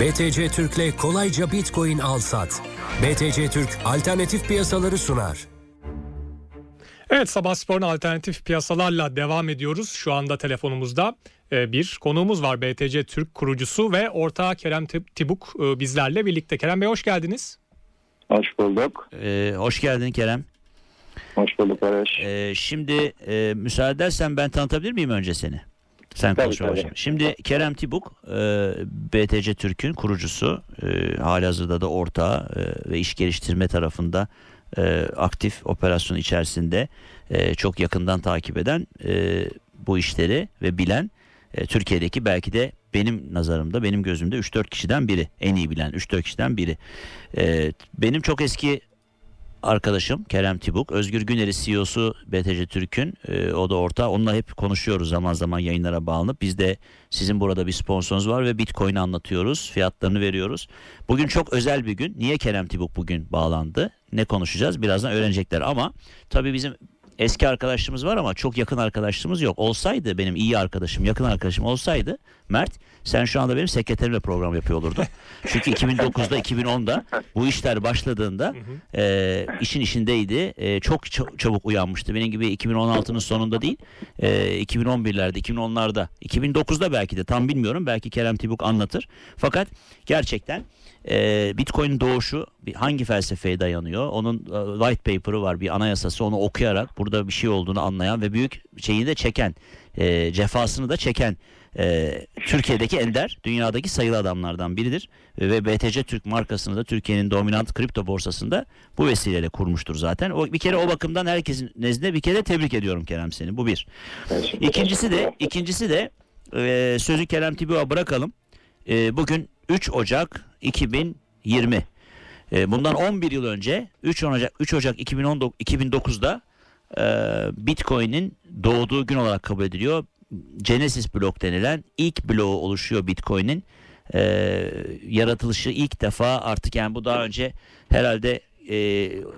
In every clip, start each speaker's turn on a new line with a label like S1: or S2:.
S1: BTC Türk'le kolayca Bitcoin al sat. BTC Türk alternatif piyasaları sunar.
S2: Evet Sabah Spor'un alternatif piyasalarla devam ediyoruz. Şu anda telefonumuzda e, bir konuğumuz var. BTC Türk kurucusu ve ortağı Kerem Tibuk e, bizlerle birlikte. Kerem Bey hoş geldiniz.
S3: Hoş bulduk.
S4: Ee, hoş geldin Kerem.
S3: Hoş bulduk Barış.
S4: Ee, şimdi e, müsaade edersen ben tanıtabilir miyim önce seni? Sen
S3: Tabii,
S4: konuşmaya
S3: tabii.
S4: Şimdi Kerem Tibuk e, BTC Türk'ün kurucusu. E, halihazırda da ortağı e, ve iş geliştirme tarafında e, aktif operasyon içerisinde e, çok yakından takip eden e, bu işleri ve bilen e, Türkiye'deki belki de benim nazarımda benim gözümde 3-4 kişiden biri en iyi bilen 3-4 kişiden biri. E, benim çok eski arkadaşım Kerem Tibuk. Özgür Güner'i CEO'su BTC Türk'ün e, o da orta. Onunla hep konuşuyoruz zaman zaman yayınlara bağlanıp. Biz de sizin burada bir sponsorunuz var ve Bitcoin'i anlatıyoruz. Fiyatlarını veriyoruz. Bugün çok özel bir gün. Niye Kerem Tibuk bugün bağlandı? Ne konuşacağız? Birazdan öğrenecekler ama tabii bizim eski arkadaşlığımız var ama çok yakın arkadaşlığımız yok. Olsaydı benim iyi arkadaşım, yakın arkadaşım olsaydı Mert sen şu anda benim sekreterimle program yapıyor olurdun. Çünkü 2009'da 2010'da bu işler başladığında e, işin işindeydi. E, çok ça- çabuk uyanmıştı. Benim gibi 2016'nın sonunda değil. E, 2011'lerde, 2010'larda, 2009'da belki de tam bilmiyorum. Belki Kerem Tibuk anlatır. Fakat gerçekten e, Bitcoin'in doğuşu hangi felsefeye dayanıyor? Onun e, white paper'ı var, bir anayasası. Onu okuyarak burada bir şey olduğunu anlayan ve büyük şeyini de çeken, e, cefasını da çeken e, Türkiye'deki ender, dünyadaki sayılı adamlardan biridir. Ve BTC Türk markasını da Türkiye'nin dominant kripto borsasında bu vesileyle kurmuştur zaten. O bir kere o bakımdan herkesin nezdinde bir kere tebrik ediyorum Kerem seni. Bu bir. İkincisi de ikincisi de e, sözü Kerem Tibuk'a bırakalım. E, bugün 3 Ocak 2020. E, bundan 11 yıl önce 3 Ocak 3 Ocak 2019 2009'da e, Bitcoin'in doğduğu gün olarak kabul ediliyor. Genesis blok denilen ilk bloğu oluşuyor Bitcoin'in. E, yaratılışı ilk defa artık yani bu daha önce herhalde e,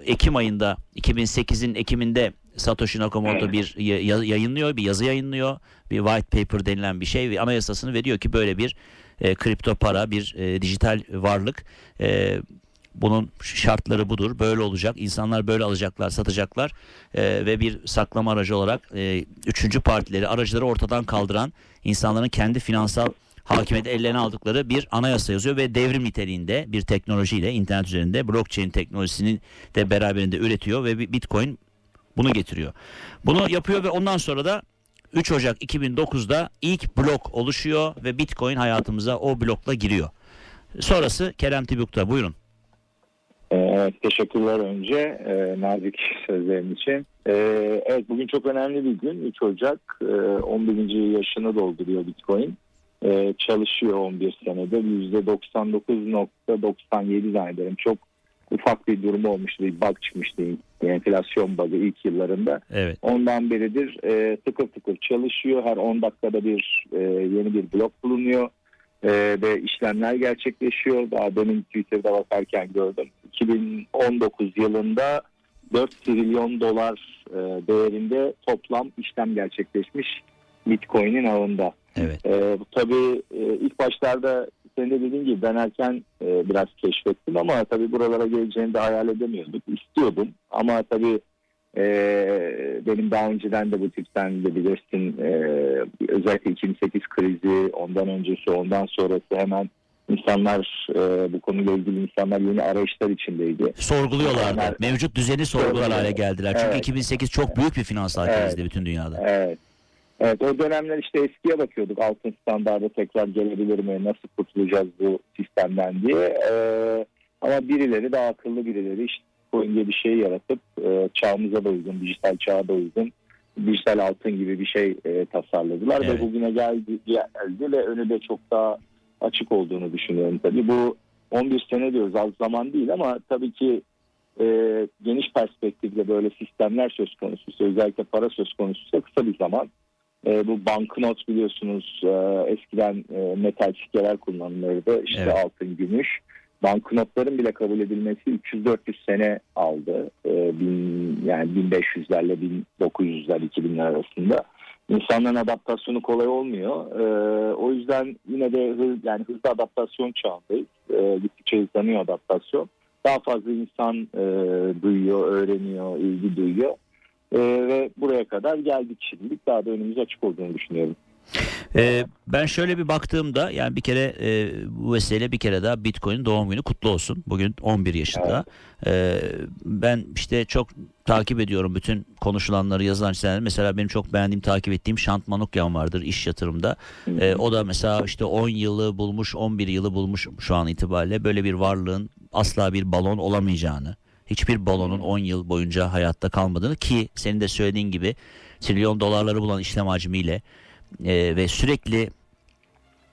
S4: Ekim ayında 2008'in Ekim'inde Satoshi Nakamoto bir ya- ya- yayınlıyor, bir yazı yayınlıyor. Bir white paper denilen bir şey ve anayasasını veriyor ki böyle bir e, kripto para, bir e, dijital varlık e, bunun şartları budur. Böyle olacak. İnsanlar böyle alacaklar, satacaklar E, ve bir saklama aracı olarak e, üçüncü partileri, aracıları ortadan kaldıran insanların kendi finansal hakimiyeti ellerine aldıkları bir anayasa yazıyor ve devrim niteliğinde bir teknolojiyle internet üzerinde blockchain teknolojisini de beraberinde üretiyor ve Bitcoin bunu getiriyor. Bunu yapıyor ve ondan sonra da 3 Ocak 2009'da ilk blok oluşuyor ve Bitcoin hayatımıza o blokla giriyor. Sonrası Kerem Tibuk'ta buyurun.
S3: Ee, Evet, teşekkürler önce e, nazik sözlerin için. Ee, evet, bugün çok önemli bir gün. 3 Ocak e, 11. yaşını dolduruyor Bitcoin. Ee, çalışıyor 11 senede. %99.97 zannederim. Çok ufak bir durum olmuştu. Bir bug çıkmıştı. Enflasyon bug'ı ilk yıllarında.
S4: Evet.
S3: Ondan beridir e, tıkır tıkır çalışıyor. Her 10 dakikada bir e, yeni bir blok bulunuyor. E, ve işlemler gerçekleşiyor. Daha demin Twitter'da bakarken gördüm. 2019 yılında 4 trilyon dolar e, değerinde toplam işlem gerçekleşmiş Bitcoin'in ağında.
S4: Evet.
S3: E, bu tabii e, ilk başlarda senin de dediğin gibi ben erken e, biraz keşfettim ama tabii buralara geleceğini de hayal edemiyorduk. İstiyordum ama tabii e, benim daha önceden de bu tipten de bilirsin e, özellikle 2008 krizi ondan öncesi ondan sonrası hemen insanlar e, bu konuyla ilgili insanlar yeni arayışlar içindeydi.
S4: Sorguluyorlardı.
S3: Evet.
S4: Mevcut düzeni sorgular hale geldiler. Çünkü
S3: Evet.
S4: 2008 çok büyük bir finansal
S3: Evet.
S4: krizdi bütün dünyada.
S3: Evet. Evet o dönemler işte eskiye bakıyorduk altın standarda tekrar gelebilir mi nasıl kurtulacağız bu sistemden diye. Ee, ama birileri daha akıllı birileri işte coin gibi bir şey yaratıp e, çağımıza da uygun dijital çağa da uygun dijital altın gibi bir şey e, tasarladılar
S4: Evet.
S3: ve bugüne geldi, geldi ve önü de çok daha açık olduğunu düşünüyorum. Tabii bu 11 sene diyoruz az zaman değil ama tabii ki e, geniş perspektifle böyle sistemler söz konusu özellikle para söz konusuysa kısa bir zaman. E, bu banknot biliyorsunuz e, eskiden e, metal sikkeler kullanılırdı işte
S4: Evet.
S3: altın gümüş. Banknotların bile kabul edilmesi 300-400 sene aldı. E, bin, yani 1500'lerle 1900'ler 2000'ler arasında. insanların adaptasyonu kolay olmuyor. E, o yüzden yine de hız, yani hızlı adaptasyon çağındayız. E, gittikçe hızlanıyor adaptasyon. Daha fazla insan e, duyuyor, öğreniyor, ilgi duyuyor. E, ve buraya kadar geldik şimdilik. Daha da önümüz açık olduğunu düşünüyorum.
S4: Ee, ben şöyle bir baktığımda yani bir kere e, bu vesile bir kere daha Bitcoin'in doğum günü kutlu olsun. Bugün 11 yaşında. Ee, ben işte çok takip ediyorum bütün konuşulanları yazılan şeyler. Mesela benim çok beğendiğim takip ettiğim Şant Manukyan vardır iş yatırımda. Ee, o da mesela işte 10 yılı bulmuş 11 yılı bulmuş şu an itibariyle böyle bir varlığın asla bir balon olamayacağını hiçbir balonun 10 yıl boyunca hayatta kalmadığını ki senin de söylediğin gibi trilyon dolarları bulan işlem hacmiyle e, ve sürekli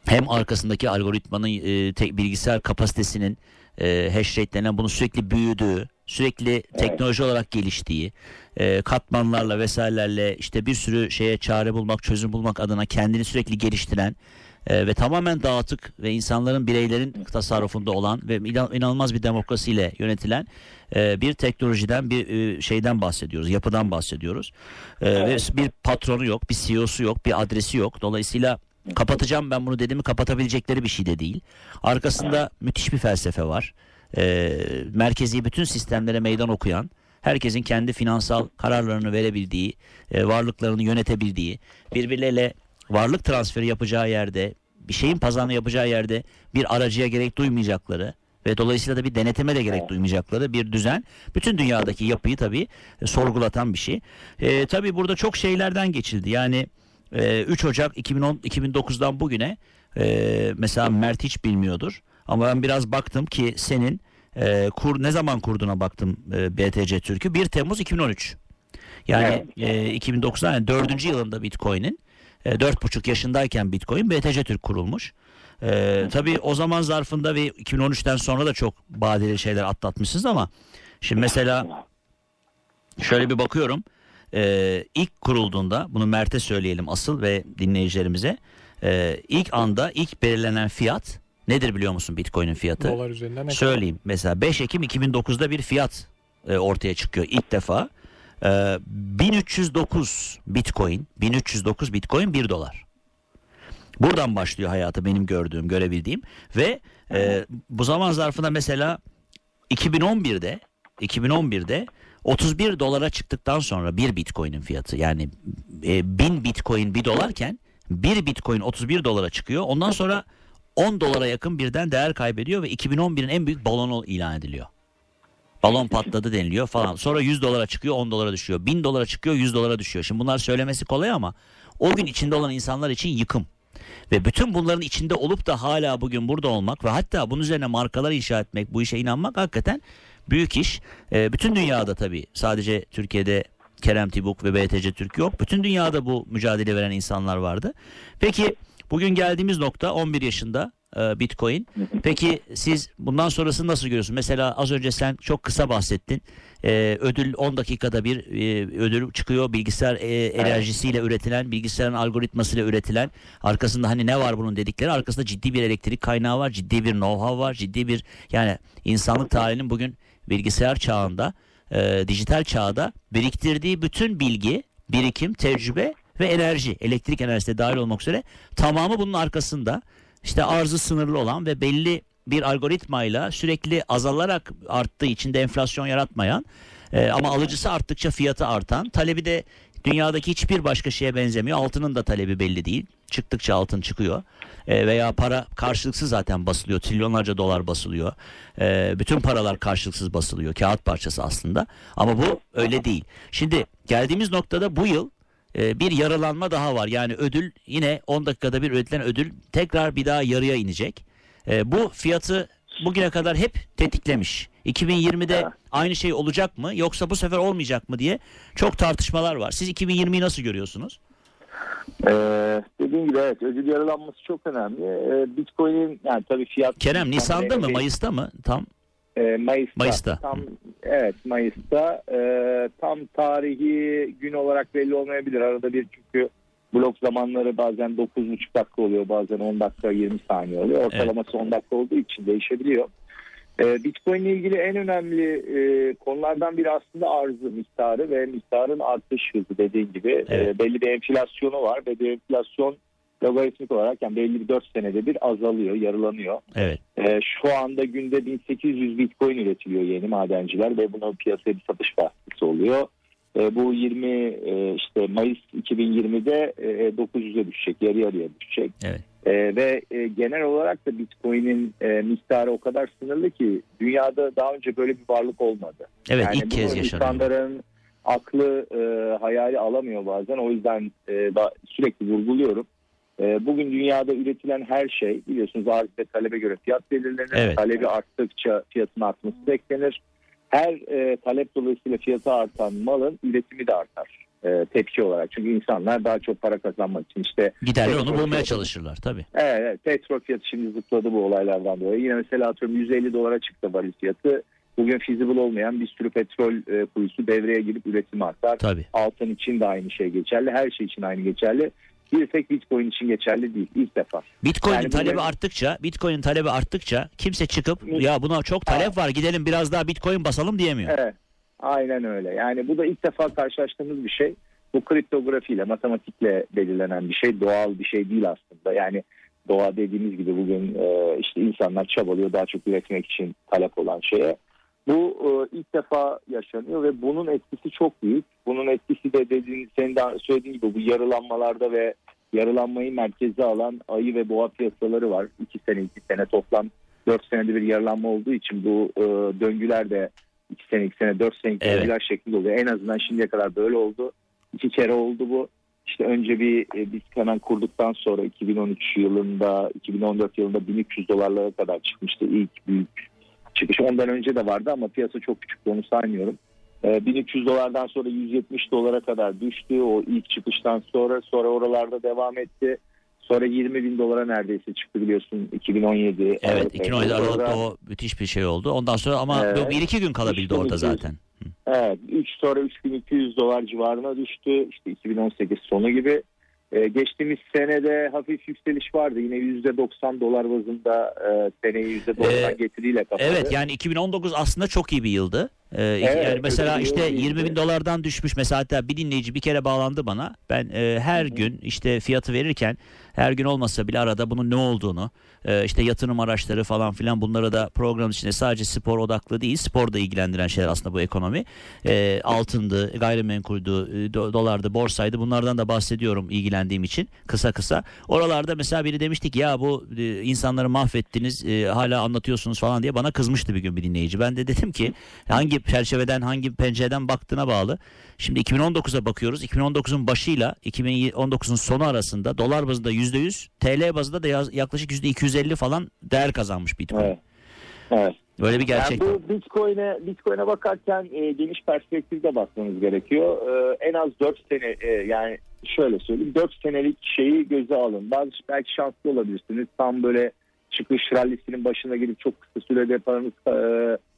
S4: hem arkasındaki algoritmanın e, tek bilgisayar kapasitesinin e, hash rate denen bunun sürekli büyüdüğü, sürekli teknoloji olarak geliştiği, e, katmanlarla vesairelerle işte bir sürü şeye çare bulmak, çözüm bulmak adına kendini sürekli geliştiren e, ve tamamen dağıtık ve insanların bireylerin tasarrufunda olan ve inan- inanılmaz bir demokrasiyle yönetilen e, bir teknolojiden bir e, şeyden bahsediyoruz, yapıdan bahsediyoruz. E, ve bir patronu yok, bir CEO'su yok, bir adresi yok. Dolayısıyla kapatacağım ben bunu dediğimi kapatabilecekleri bir şey de değil. Arkasında müthiş bir felsefe var. E, merkezi bütün sistemlere meydan okuyan, herkesin kendi finansal kararlarını verebildiği, e, varlıklarını yönetebildiği, birbirleriyle varlık transferi yapacağı yerde, bir şeyin pazarını yapacağı yerde bir aracıya gerek duymayacakları ve dolayısıyla da bir denetime de gerek duymayacakları bir düzen. Bütün dünyadaki yapıyı tabii e, sorgulatan bir şey. E, tabii burada çok şeylerden geçildi. Yani e, 3 Ocak 2010 2009'dan bugüne e, mesela Mert hiç bilmiyordur. Ama ben biraz baktım ki senin e, kur ne zaman kurduğuna baktım e, BTC Türk'ü 1 Temmuz 2013. Yani e, 2009'da yani 4. yılında Bitcoin'in 4,5 yaşındayken Bitcoin BTC Türk kurulmuş. E, tabii o zaman zarfında ve 2013'ten sonra da çok badeli şeyler atlatmışsınız ama şimdi mesela şöyle bir bakıyorum. E, ilk kurulduğunda bunu Mert'e söyleyelim asıl ve dinleyicilerimize. E, ilk anda ilk belirlenen fiyat nedir biliyor musun Bitcoin'in fiyatı?
S2: Dolar üzerinden?
S4: Söyleyeyim. Mesela 5 Ekim 2009'da bir fiyat e, ortaya çıkıyor ilk defa. E, 1309 Bitcoin, 1309 Bitcoin 1 dolar. Buradan başlıyor hayatı benim gördüğüm, görebildiğim ve e, bu zaman zarfında mesela 2011'de 2011'de 31 dolara çıktıktan sonra bir Bitcoin'in fiyatı yani e, 1000 Bitcoin 1 dolarken bir Bitcoin 31 dolara çıkıyor. Ondan sonra 10 dolara yakın birden değer kaybediyor ve 2011'in en büyük balonu ilan ediliyor. Balon patladı deniliyor falan. Sonra 100 dolara çıkıyor 10 dolara düşüyor. 1000 dolara çıkıyor 100 dolara düşüyor. Şimdi bunlar söylemesi kolay ama o gün içinde olan insanlar için yıkım. Ve bütün bunların içinde olup da hala bugün burada olmak ve hatta bunun üzerine markalar inşa etmek, bu işe inanmak hakikaten büyük iş. Ee, bütün dünyada tabii sadece Türkiye'de Kerem Tibuk ve BTC Türk yok. Bütün dünyada bu mücadele veren insanlar vardı. Peki bugün geldiğimiz nokta 11 yaşında e, Bitcoin. Peki siz bundan sonrasını nasıl görüyorsunuz? Mesela az önce sen çok kısa bahsettin. E, ödül 10 dakikada bir e, ödül çıkıyor. Bilgisayar e, enerjisiyle üretilen, bilgisayarın algoritmasıyla üretilen. Arkasında hani ne var bunun dedikleri. Arkasında ciddi bir elektrik kaynağı var. Ciddi bir know-how var. Ciddi bir yani insanlık tarihinin bugün bilgisayar çağında, e, dijital çağda biriktirdiği bütün bilgi, birikim, tecrübe ve enerji, elektrik enerjisi de dahil olmak üzere tamamı bunun arkasında. İşte arzı sınırlı olan ve belli bir algoritmayla sürekli azalarak arttığı için de enflasyon yaratmayan e, ama alıcısı arttıkça fiyatı artan, talebi de dünyadaki hiçbir başka şeye benzemiyor. Altının da talebi belli değil. Çıktıkça altın çıkıyor. E, veya para karşılıksız zaten basılıyor. Trilyonlarca dolar basılıyor. E, bütün paralar karşılıksız basılıyor. Kağıt parçası aslında. Ama bu öyle değil. Şimdi geldiğimiz noktada bu yıl e, bir yaralanma daha var. Yani ödül yine 10 dakikada bir üretilen ödül tekrar bir daha yarıya inecek. E, bu fiyatı bugüne kadar hep tetiklemiş. 2020'de aynı şey olacak mı yoksa bu sefer olmayacak mı diye çok tartışmalar var. Siz 2020'yi nasıl görüyorsunuz?
S3: Ee, dediğim gibi evet ödül yaralanması çok önemli. Ee, Bitcoin'in yani tabii fiyat...
S4: Kerem Nisan'da mı Mayıs'ta mı tam?
S3: Ee, Mayıs'ta.
S4: Mayıs'ta.
S3: Tam, evet Mayıs'ta. Ee, tam tarihi gün olarak belli olmayabilir. Arada bir çünkü blok zamanları bazen 9,5 dakika oluyor bazen 10 dakika 20 saniye oluyor. Ortalaması 10 dakika olduğu için değişebiliyor. E, Bitcoin ile ilgili en önemli e, konulardan biri aslında arzı miktarı ve miktarın artış hızı dediğin gibi. E,
S4: Evet.
S3: belli bir enflasyonu var ve bu enflasyon logaritmik olarak yani belli bir 4 senede bir azalıyor, yarılanıyor.
S4: Evet.
S3: E, şu anda günde 1800 Bitcoin üretiliyor yeni madenciler ve buna piyasaya bir satış baskısı oluyor. E, bu 20 e, işte Mayıs 2020'de e, 900'e düşecek, yarı yarıya düşecek.
S4: Evet.
S3: E, ve e, genel olarak da Bitcoin'in e, miktarı o kadar sınırlı ki dünyada daha önce böyle bir varlık olmadı.
S4: Evet
S3: yani
S4: ilk kez yaşanıyor.
S3: insanların aklı e, hayali alamıyor bazen. O yüzden e, sürekli vurguluyorum. E, bugün dünyada üretilen her şey biliyorsunuz arz ve talebe göre fiyat belirlenir.
S4: Evet.
S3: Talebi arttıkça fiyatın artması beklenir. Her e, talep dolayısıyla fiyatı artan malın üretimi de artar e, tepki olarak. Çünkü insanlar daha çok para kazanmak için işte
S4: Giderler onu bulmaya
S3: fiyatı-
S4: çalışırlar tabii.
S3: Evet, evet, petrol fiyatı şimdi zıpladı bu olaylardan dolayı. Yine mesela atıyorum 150 dolara çıktı varil fiyatı. Bugün feasible olmayan bir sürü petrol e, kuyusu devreye girip üretim artar.
S4: Tabii.
S3: Altın için de aynı şey geçerli. Her şey için aynı geçerli. Bir tek Bitcoin için geçerli değil. İlk defa.
S4: Bitcoin'in
S3: Yani
S4: talebi
S3: bunların-
S4: arttıkça, Bitcoin'in talebi arttıkça kimse çıkıp ya buna çok talep var gidelim biraz daha Bitcoin basalım diyemiyor.
S3: Evet. Aynen öyle. Yani bu da ilk defa karşılaştığımız bir şey. Bu kriptografiyle, matematikle belirlenen bir şey. Doğal bir şey değil aslında. Yani doğa dediğimiz gibi bugün e, işte insanlar çabalıyor daha çok üretmek için talep olan şeye. Bu e, ilk defa yaşanıyor ve bunun etkisi çok büyük. Bunun etkisi de dediğin, senin de söylediğin gibi bu yarılanmalarda ve yarılanmayı merkeze alan ayı ve boğa piyasaları var. İki sene, iki sene toplam dört senede bir yarılanma olduğu için bu e, döngüler de iki sene, iki sene, dört sene
S4: Evet.
S3: döngüler şeklinde oluyor. En azından şimdiye kadar böyle oldu. İki kere oldu bu. İşte önce bir e, biz hemen kurduktan sonra 2013 yılında, 2014 yılında 1300 dolarlara kadar çıkmıştı ilk büyük çıkış. Ondan önce de vardı ama piyasa çok küçüktü onu saymıyorum. E, 1300 dolardan sonra 170 dolara kadar düştü o ilk çıkıştan sonra. Sonra oralarda devam etti. Sonra 20 bin dolara neredeyse çıktı biliyorsun 2017.
S4: Evet
S3: Aralık
S4: 2017
S3: ayında.
S4: Aralık'ta o müthiş bir şey oldu. Ondan sonra ama
S3: Evet.
S4: bir iki gün kalabildi orada zaten.
S3: Evet 3 sonra 3200 dolar civarına düştü. İşte 2018 sonu gibi. Ee, geçtiğimiz senede hafif yükseliş vardı. Yine %90 dolar bazında e, seneyi %90
S4: Ee,
S3: getiriyle kapadı.
S4: Evet yani 2019 aslında çok iyi bir yıldı. Ee, yani mesela işte
S3: yıl
S4: 20 bin dolardan düşmüş mesela hatta bir dinleyici bir kere bağlandı bana. Ben e, her gün işte fiyatı verirken her gün olmasa bile arada bunun ne olduğunu e, işte yatırım araçları falan filan bunlara da program içinde sadece spor odaklı değil spor da ilgilendiren şeyler aslında bu ekonomi. E, altındı, gayrimenkuldü, e, do- dolardı, borsaydı bunlardan da bahsediyorum ilgilendiğim için kısa kısa. Oralarda mesela biri demişti ki ya bu e, insanları mahvettiniz e, hala anlatıyorsunuz falan diye bana kızmıştı bir gün bir dinleyici. Ben de dedim ki hangi çerçeveden hangi pencereden baktığına bağlı. Şimdi 2019'a bakıyoruz. 2019'un başıyla 2019'un sonu arasında dolar bazında %100, TL bazında da yaklaşık %250 falan değer kazanmış Bitcoin.
S3: Evet. Evet.
S4: Böyle bir gerçek.
S3: Yani bu Bitcoin'e Bitcoin'e bakarken e, geniş perspektifte bakmanız gerekiyor. E, en az 4 sene e, yani şöyle söyleyeyim 4 senelik şeyi göze alın. Bazı belki şanslı olabilirsiniz. Tam böyle çıkış rallisinin başına gelip çok kısa sürede paranızı e,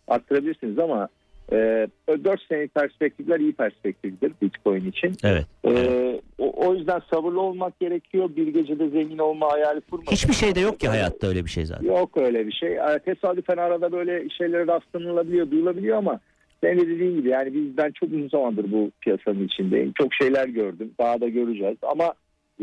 S3: arttırabilirsiniz ama e, 4 senelik perspektifler iyi perspektiftir Bitcoin için.
S4: Evet.
S3: E, o, o yüzden sabırlı olmak gerekiyor. Bir gecede zengin olma hayali kurmayın.
S4: Hiçbir şey de yok ki hayatta öyle bir şey zaten.
S3: Yok öyle bir şey. Yani Tesadüfen arada böyle şeylere rastlanılabiliyor, duyulabiliyor ama senin de dediğin gibi yani biz ben çok uzun zamandır bu piyasanın içindeyim. Çok şeyler gördüm. Daha da göreceğiz. Ama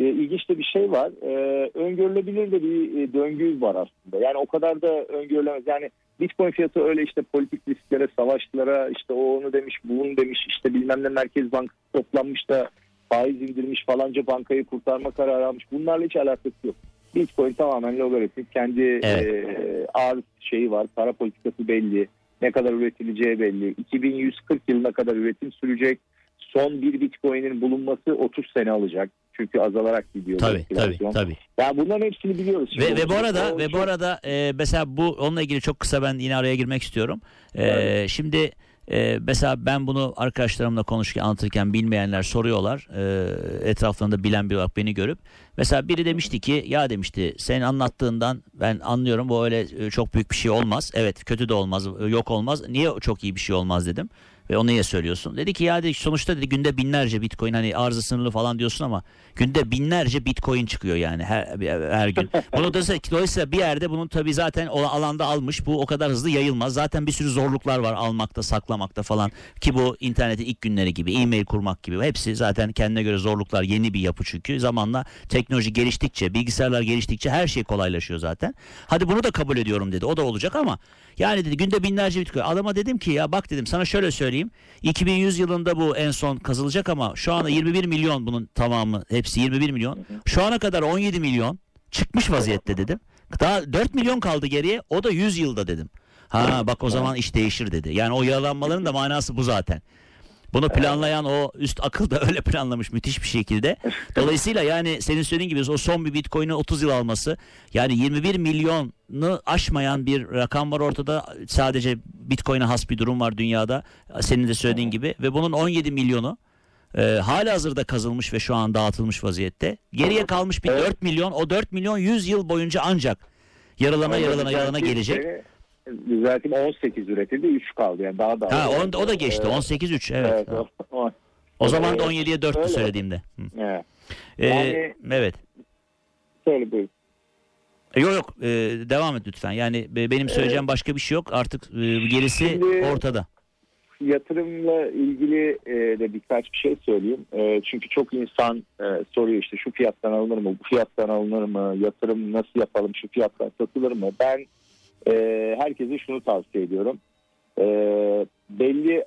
S3: e, ilginç de bir şey var. E, öngörülebilir de bir e, döngü var aslında. Yani o kadar da öngörülemez. Yani Bitcoin fiyatı öyle işte politik risklere, savaşlara işte o onu demiş, bu bunu demiş işte bilmem ne Merkez Bankası toplanmış da faiz indirmiş falanca bankayı kurtarma kararı almış. Bunlarla hiç alakası yok. Bitcoin tamamen logaritmik. Kendi
S4: Evet.
S3: e, arz şeyi var. Para politikası belli. Ne kadar üretileceği belli. 2140 yılına kadar üretim sürecek. Son bir Bitcoin'in bulunması 30 sene alacak. Çünkü azalarak gidiyor.
S4: Tabii tabii tabii.
S3: Ya bunların hepsini biliyoruz.
S4: Ve, ve bu arada ve bu arada e, mesela bu onunla ilgili çok kısa ben yine araya girmek istiyorum. E,
S3: Evet.
S4: Şimdi e, mesela ben bunu arkadaşlarımla konuşurken anlatırken bilmeyenler soruyorlar. E, etraflarında bilen bir olarak beni görüp. Mesela biri demişti ki ya demişti senin anlattığından ben anlıyorum bu öyle e, çok büyük bir şey olmaz. Evet kötü de olmaz yok olmaz. Niye çok iyi bir şey olmaz dedim. Ve onu niye söylüyorsun? Dedi ki ya dedi, sonuçta dedi günde binlerce bitcoin hani arzı sınırlı falan diyorsun ama günde binlerce bitcoin çıkıyor yani her her gün. Bunu da dolayısıyla bir yerde bunun tabii zaten o alanda almış. Bu o kadar hızlı yayılmaz. Zaten bir sürü zorluklar var almakta, saklamakta falan ki bu internetin ilk günleri gibi, e-mail kurmak gibi hepsi zaten kendine göre zorluklar. Yeni bir yapı çünkü. Zamanla teknoloji geliştikçe, bilgisayarlar geliştikçe her şey kolaylaşıyor zaten. Hadi bunu da kabul ediyorum dedi. O da olacak ama yani dedi günde binlerce bitcoin. Adama dedim ki ya bak dedim sana şöyle söyleyeyim. 2100 yılında bu en son kazılacak ama şu anda 21 milyon bunun tamamı hepsi 21 milyon. Şu ana kadar 17 milyon çıkmış vaziyette dedim. Daha 4 milyon kaldı geriye o da 100 yılda dedim. Ha bak o zaman iş değişir dedi. Yani o yaralanmaların da manası bu zaten. Bunu planlayan o üst akıl da öyle planlamış müthiş bir şekilde. Dolayısıyla yani senin söylediğin gibi o son bir Bitcoin'i 30 yıl alması yani 21 milyonu aşmayan bir rakam var ortada. Sadece Bitcoin'e has bir durum var dünyada. Senin de söylediğin gibi ve bunun 17 milyonu e, hala hazırda kazılmış ve şu an dağıtılmış vaziyette. Geriye kalmış bir 4 milyon. O 4 milyon 100 yıl boyunca ancak yaralana yaralana yaralana gelecek.
S3: Düzeltim 18 üretildi 3 kaldı yani daha da.
S4: Ha o, o da geçti 18 3 evet. evet o, o, o zaman da 17'ye 4'tü söylediğimde.
S3: Evet.
S4: Ee, yani, evet.
S3: Söyle buyur.
S4: Yok yok e, devam et lütfen. Yani benim söyleyeceğim başka bir şey yok. Artık e, gerisi Şimdi, ortada.
S3: Yatırımla ilgili e, de birkaç bir şey söyleyeyim. E, çünkü çok insan e, soruyor işte şu fiyattan alınır mı, bu fiyattan alınır mı, yatırım nasıl yapalım, şu fiyattan satılır mı? Ben e, herkese şunu tavsiye ediyorum. E, belli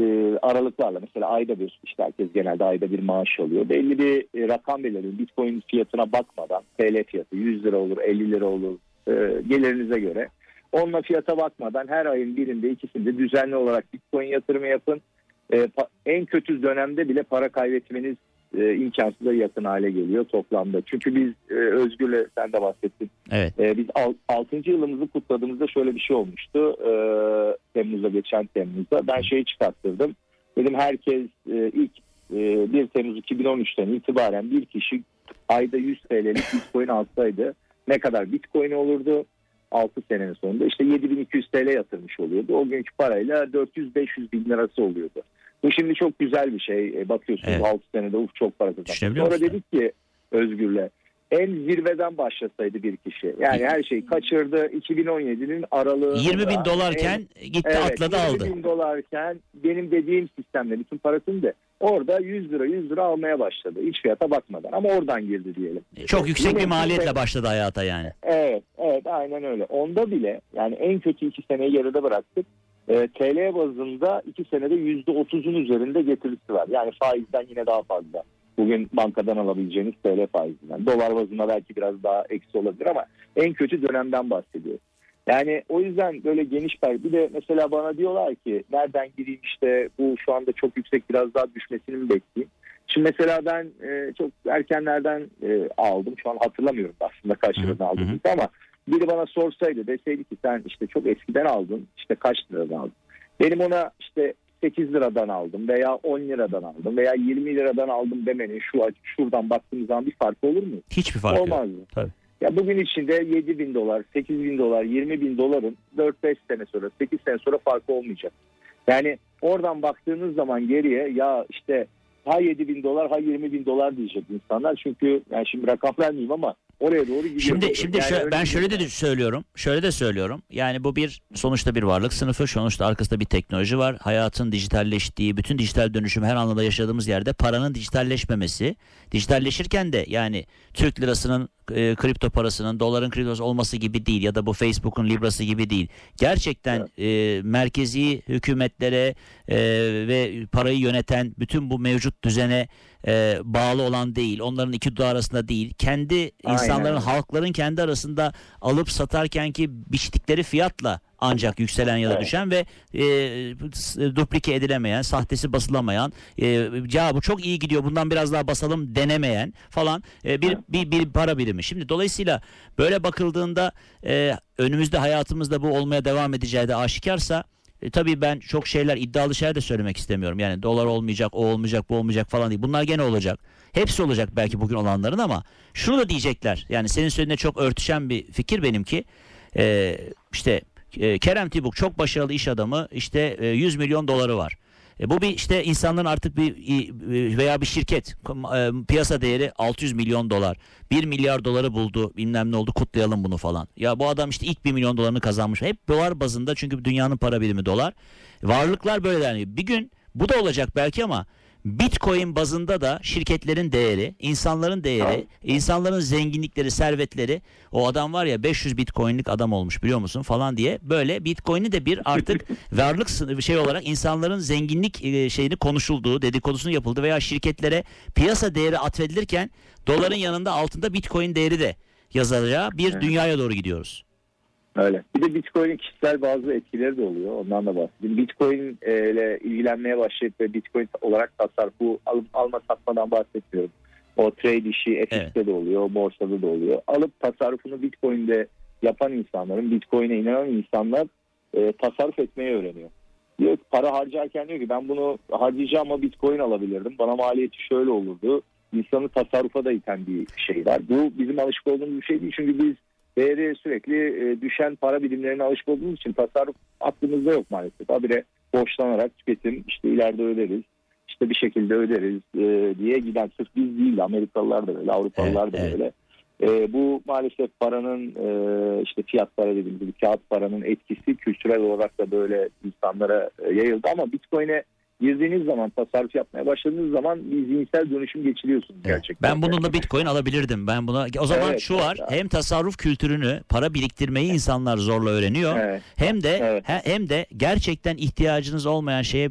S3: e, aralıklarla mesela ayda bir işte herkes genelde ayda bir maaş alıyor. Belli bir e, rakam belirleyin. Bitcoin fiyatına bakmadan TL fiyatı 100 lira olur 50 lira olur e, gelirinize göre. Onunla fiyata bakmadan her ayın birinde ikisinde düzenli olarak Bitcoin yatırımı yapın. En kötü dönemde bile para kaybetmeniz e, imkansıza yakın hale geliyor toplamda. Çünkü biz e, Özgür'le sen de bahsettin.
S4: Evet.
S3: E, biz 6. yılımızı kutladığımızda şöyle bir şey olmuştu. E, Temmuz'da geçen Temmuz'da ben şeyi çıkarttırdım. Dedim herkes e, ilk e, 1 Temmuz 2013'ten itibaren bir kişi ayda 100 TL'lik Bitcoin alsaydı ne kadar Bitcoin olurdu? 6 senenin sonunda işte 7200 TL yatırmış oluyordu. O günkü parayla 400-500 bin lirası oluyordu. Bu şimdi çok güzel bir şey. E, bakıyorsunuz evet. 6 senede uf çok para kazanmış. Sonra dedik ki Özgür'le en zirveden başlasaydı bir kişi. Yani her şeyi kaçırdı. 2017'nin aralığı.
S4: 20 bin dolarken en, gitti evet, atladı 20 aldı.
S3: 20 bin dolarken benim dediğim sistemle bütün parasını da orada 100 lira 100 lira almaya başladı. İç fiyata bakmadan ama oradan girdi diyelim.
S4: Çok yüksek Yine bir maliyetle sene, başladı hayata yani.
S3: Evet evet aynen öyle. Onda bile yani en kötü iki seneyi geride bıraktık. E, TL bazında iki senede yüzde otuzun üzerinde getirisi var. Yani faizden yine daha fazla. Bugün bankadan alabileceğiniz TL faizinden. Dolar bazında belki biraz daha eksi olabilir ama en kötü dönemden bahsediyoruz. Yani o yüzden böyle geniş bir bir de mesela bana diyorlar ki nereden gireyim işte bu şu anda çok yüksek biraz daha düşmesini mi bekleyeyim? Şimdi mesela ben e, çok erkenlerden e, aldım. Şu an hatırlamıyorum aslında kaç liradan aldım ama biri bana sorsaydı deseydi ki sen işte çok eskiden aldın işte kaç liradan aldın. Benim ona işte 8 liradan aldım veya 10 liradan aldım veya 20 liradan aldım demenin şu şuradan baktığımız zaman bir farkı olur mu?
S4: Hiçbir fark
S3: Olmaz
S4: yok.
S3: mı? Tabii. Ya bugün içinde 7 bin dolar, 8 bin dolar, 20 bin doların 4-5 sene sonra, 8 sene sonra farkı olmayacak. Yani oradan baktığınız zaman geriye ya işte ha 7 bin dolar ha 20 bin dolar diyecek insanlar. Çünkü yani şimdi rakam vermeyeyim ama oraya doğru gidiyor.
S4: Şimdi şimdi yani şö- ben şöyle de söylüyorum. Şöyle de söylüyorum. Yani bu bir sonuçta bir varlık sınıfı. Sonuçta arkasında bir teknoloji var. Hayatın dijitalleştiği, bütün dijital dönüşüm her anlamda yaşadığımız yerde paranın dijitalleşmemesi. Dijitalleşirken de yani Türk lirasının e, kripto parasının doların kriptosu olması gibi değil ya da bu Facebook'un librası gibi değil. Gerçekten evet. e, merkezi hükümetlere e, ve parayı yöneten bütün bu mevcut düzene e, bağlı olan değil. Onların iki dudağı arasında değil. Kendi insanların, Aynen. halkların kendi arasında alıp satarken ki biçtikleri fiyatla ancak yükselen ya da düşen ve e, duplike edilemeyen, sahtesi basılamayan, e, ya bu çok iyi gidiyor bundan biraz daha basalım denemeyen falan e, bir, bir bir para birimi. Şimdi dolayısıyla böyle bakıldığında e, önümüzde hayatımızda bu olmaya devam edeceği de aşikarsa e, tabii ben çok şeyler iddialı şeyler de söylemek istemiyorum. Yani dolar olmayacak, o olmayacak, bu olmayacak falan değil. Bunlar gene olacak. Hepsi olacak belki bugün olanların ama şunu da diyecekler. Yani senin söylediğine çok örtüşen bir fikir benimki. Ee, işte E, Kerem Tibuk çok başarılı iş adamı işte e, 100 milyon doları var. E, bu bir işte insanların artık bir e, veya bir şirket e, piyasa değeri 600 milyon dolar. 1 milyar doları buldu bilmem ne oldu kutlayalım bunu falan. Ya bu adam işte ilk 1 milyon dolarını kazanmış. Hep dolar bazında çünkü dünyanın para birimi dolar. Varlıklar böyle yani bir gün bu da olacak belki ama Bitcoin bazında da şirketlerin değeri, insanların değeri, insanların zenginlikleri, servetleri. O adam var ya 500 Bitcoin'lik adam olmuş biliyor musun falan diye. Böyle Bitcoin'i de bir artık varlık şey olarak insanların zenginlik e, şeyini konuşulduğu, dedikodusunu yapıldı veya şirketlere piyasa değeri atfedilirken doların yanında altında Bitcoin değeri de yazılacağı bir dünyaya doğru gidiyoruz.
S3: Öyle. Bir de Bitcoin'in kişisel bazı etkileri de oluyor. Ondan da bahsedeyim. Bitcoin e, ile ilgilenmeye başlayıp ve Bitcoin olarak tasarrufu al, alma satmadan bahsetmiyorum. O trade işi FX'te evet. de oluyor, borsada da oluyor. Alıp tasarrufunu Bitcoin'de yapan insanların, Bitcoin'e inanan insanlar e, tasarruf etmeyi öğreniyor. Diyor para harcarken diyor ki ben bunu harcayacağım ama Bitcoin alabilirdim. Bana maliyeti şöyle olurdu. İnsanı tasarrufa da iten bir şey var. Bu bizim alışık olduğumuz bir şey değil. Çünkü biz değeri sürekli e, düşen para birimlerine alışık olduğumuz için tasarruf aklımızda yok maalesef. Habire borçlanarak tüketim işte ileride öderiz işte bir şekilde öderiz e, diye giden sırf biz değil Amerikalılar da böyle Avrupalılar da evet. böyle. E, bu maalesef paranın e, işte fiyat para dediğimiz gibi kağıt paranın etkisi kültürel olarak da böyle insanlara e, yayıldı ama Bitcoin'e girdiğiniz zaman tasarruf yapmaya başladığınız zaman bir zihinsel dönüşüm geçiriyorsunuz evet. gerçekten.
S4: Ben bununla Bitcoin alabilirdim. Ben buna o zaman evet, şu var. Evet. Hem tasarruf kültürünü, para biriktirmeyi insanlar zorla öğreniyor. Evet. Hem de evet. hem de gerçekten ihtiyacınız olmayan şeye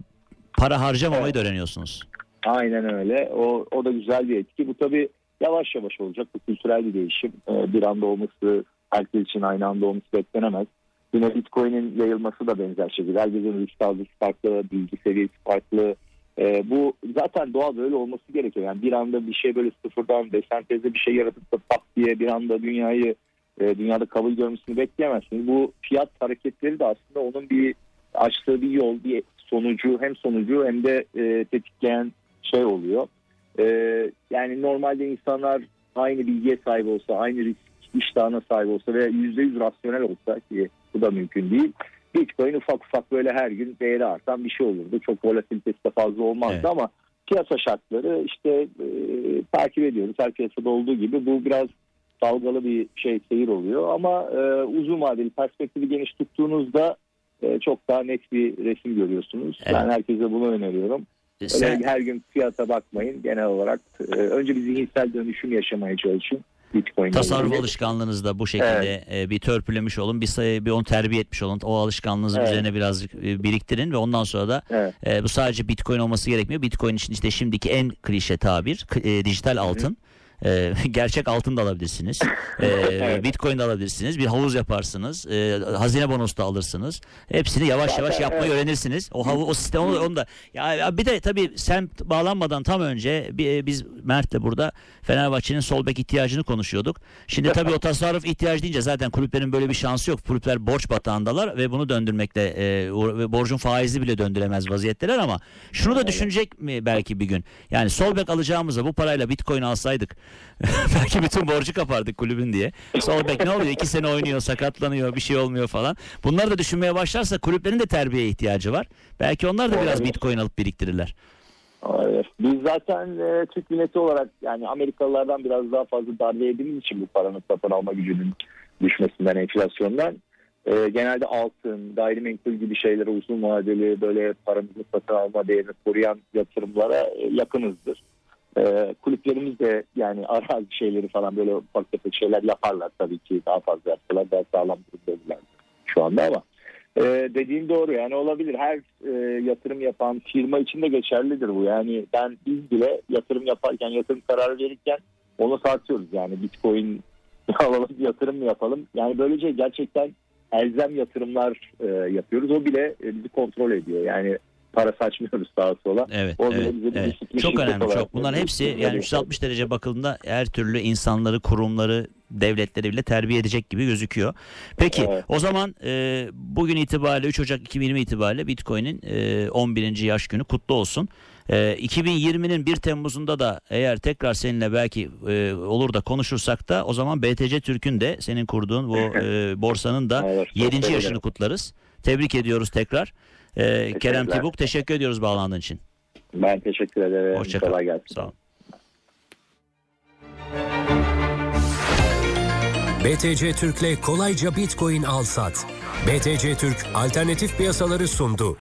S4: para harcamamayı evet. da öğreniyorsunuz.
S3: Aynen öyle. O o da güzel bir etki. Bu tabii yavaş yavaş olacak. Bu kültürel bir değişim. Ee, bir anda olması herkes için aynı anda olması beklenemez. Yine Bitcoin'in yayılması da benzer şekilde. Herkesin risk algısı farklı, bilgi seviyesi farklı. Ee, bu zaten doğal böyle olması gerekiyor. Yani bir anda bir şey böyle sıfırdan desenteze bir şey yaratıp da pat diye bir anda dünyayı e, dünyada kabul görmesini bekleyemezsiniz. Bu fiyat hareketleri de aslında onun bir açtığı bir yol, bir sonucu hem sonucu hem de e, tetikleyen şey oluyor. E, yani normalde insanlar aynı bilgiye sahip olsa, aynı risk iştahına sahip olsa ve %100 rasyonel olsa ki bu da mümkün değil. Bitcoin ufak ufak böyle her gün değeri artan bir şey olurdu. Çok volatilitesi de fazla olmazdı evet. ama piyasa şartları işte e, takip ediyoruz. Her piyasada olduğu gibi bu biraz dalgalı bir şey seyir oluyor ama e, uzun vadeli perspektifi geniş tuttuğunuzda e, çok daha net bir resim görüyorsunuz. Evet. Ben herkese bunu öneriyorum. Sen... her gün fiyata bakmayın. Genel olarak e, önce bir zihinsel dönüşüm yaşamaya çalışın.
S4: Bitcoin Tasarruf ilgili. alışkanlığınızda bu şekilde evet. E, bir törpülemiş olun, bir sayı, bir onu terbiye etmiş olun. O alışkanlığınızı evet. üzerine birazcık biriktirin ve ondan sonra da evet. e, bu sadece Bitcoin olması gerekmiyor. Bitcoin için işte şimdiki en klişe tabir e, dijital altın. Hı hı e, gerçek altın da alabilirsiniz. E, Bitcoin de alabilirsiniz. Bir havuz yaparsınız. E, hazine bonosu da alırsınız. Hepsini yavaş Zaten, yavaş yapmayı evet. öğrenirsiniz. O havu, o sistem onu, da ya bir de tabii sen bağlanmadan tam önce bir, biz Mert'le burada Fenerbahçe'nin sol bek ihtiyacını konuşuyorduk. Şimdi tabii o tasarruf ihtiyacı deyince zaten kulüplerin böyle bir şansı yok. Kulüpler borç batağındalar ve bunu döndürmekle e, borcun faizi bile döndüremez vaziyetteler ama şunu da düşünecek mi belki bir gün? Yani sol bek alacağımıza bu parayla Bitcoin alsaydık Belki bütün borcu kapardık kulübün diye. Sol bek ne oluyor? İki sene oynuyor, sakatlanıyor, bir şey olmuyor falan. Bunları da düşünmeye başlarsa kulüplerin de terbiye ihtiyacı var. Belki onlar da biraz bitcoin alıp biriktirirler.
S3: Hayır. Biz zaten e, Türk milleti olarak yani Amerikalılardan biraz daha fazla darbe yediğimiz için bu paranın satın alma gücünün düşmesinden, enflasyondan e, genelde altın, gayrimenkul gibi şeylere uzun vadeli böyle paramızı satın alma değerini koruyan yatırımlara e, yakınızdır. E, kulüplerimiz de yani arazi şeyleri falan böyle ufak tefek şeyler yaparlar tabii ki. Daha fazla yapsalar daha sağlam durumdalar şu anda ama e, dediğin doğru yani olabilir. Her e, yatırım yapan firma için de geçerlidir bu. Yani ben biz bile yatırım yaparken yatırım kararı verirken onu tartıyoruz. Yani bitcoin alalım yatırım mı yapalım? Yani böylece gerçekten elzem yatırımlar e, yapıyoruz. O bile e, bizi kontrol ediyor. Yani para saçmıyoruz sağa sola.
S4: Evet, evet, evet. Çok önemli çok. Bunların hepsi yani 360 derece bakıldığında her türlü insanları, kurumları, devletleri bile terbiye edecek gibi gözüküyor. Peki evet. o zaman e, bugün itibariyle 3 Ocak 2020 itibariyle Bitcoin'in e, 11. yaş günü kutlu olsun. E, 2020'nin 1 Temmuz'unda da eğer tekrar seninle belki e, olur da konuşursak da o zaman BTC Türk'ün de senin kurduğun bu e, borsanın da
S3: Olur, çok
S4: 7.
S3: sevinirim.
S4: yaşını kutlarız. Tebrik ediyoruz tekrar. E, Kerem. Tibuk teşekkür ediyoruz bağlandığın için.
S3: Ben teşekkür ederim.
S4: Hoşça kal.
S3: Kolay gelsin.
S4: Sağ ol.
S1: BTC Türk'le kolayca Bitcoin al sat. BTC Türk alternatif piyasaları sundu.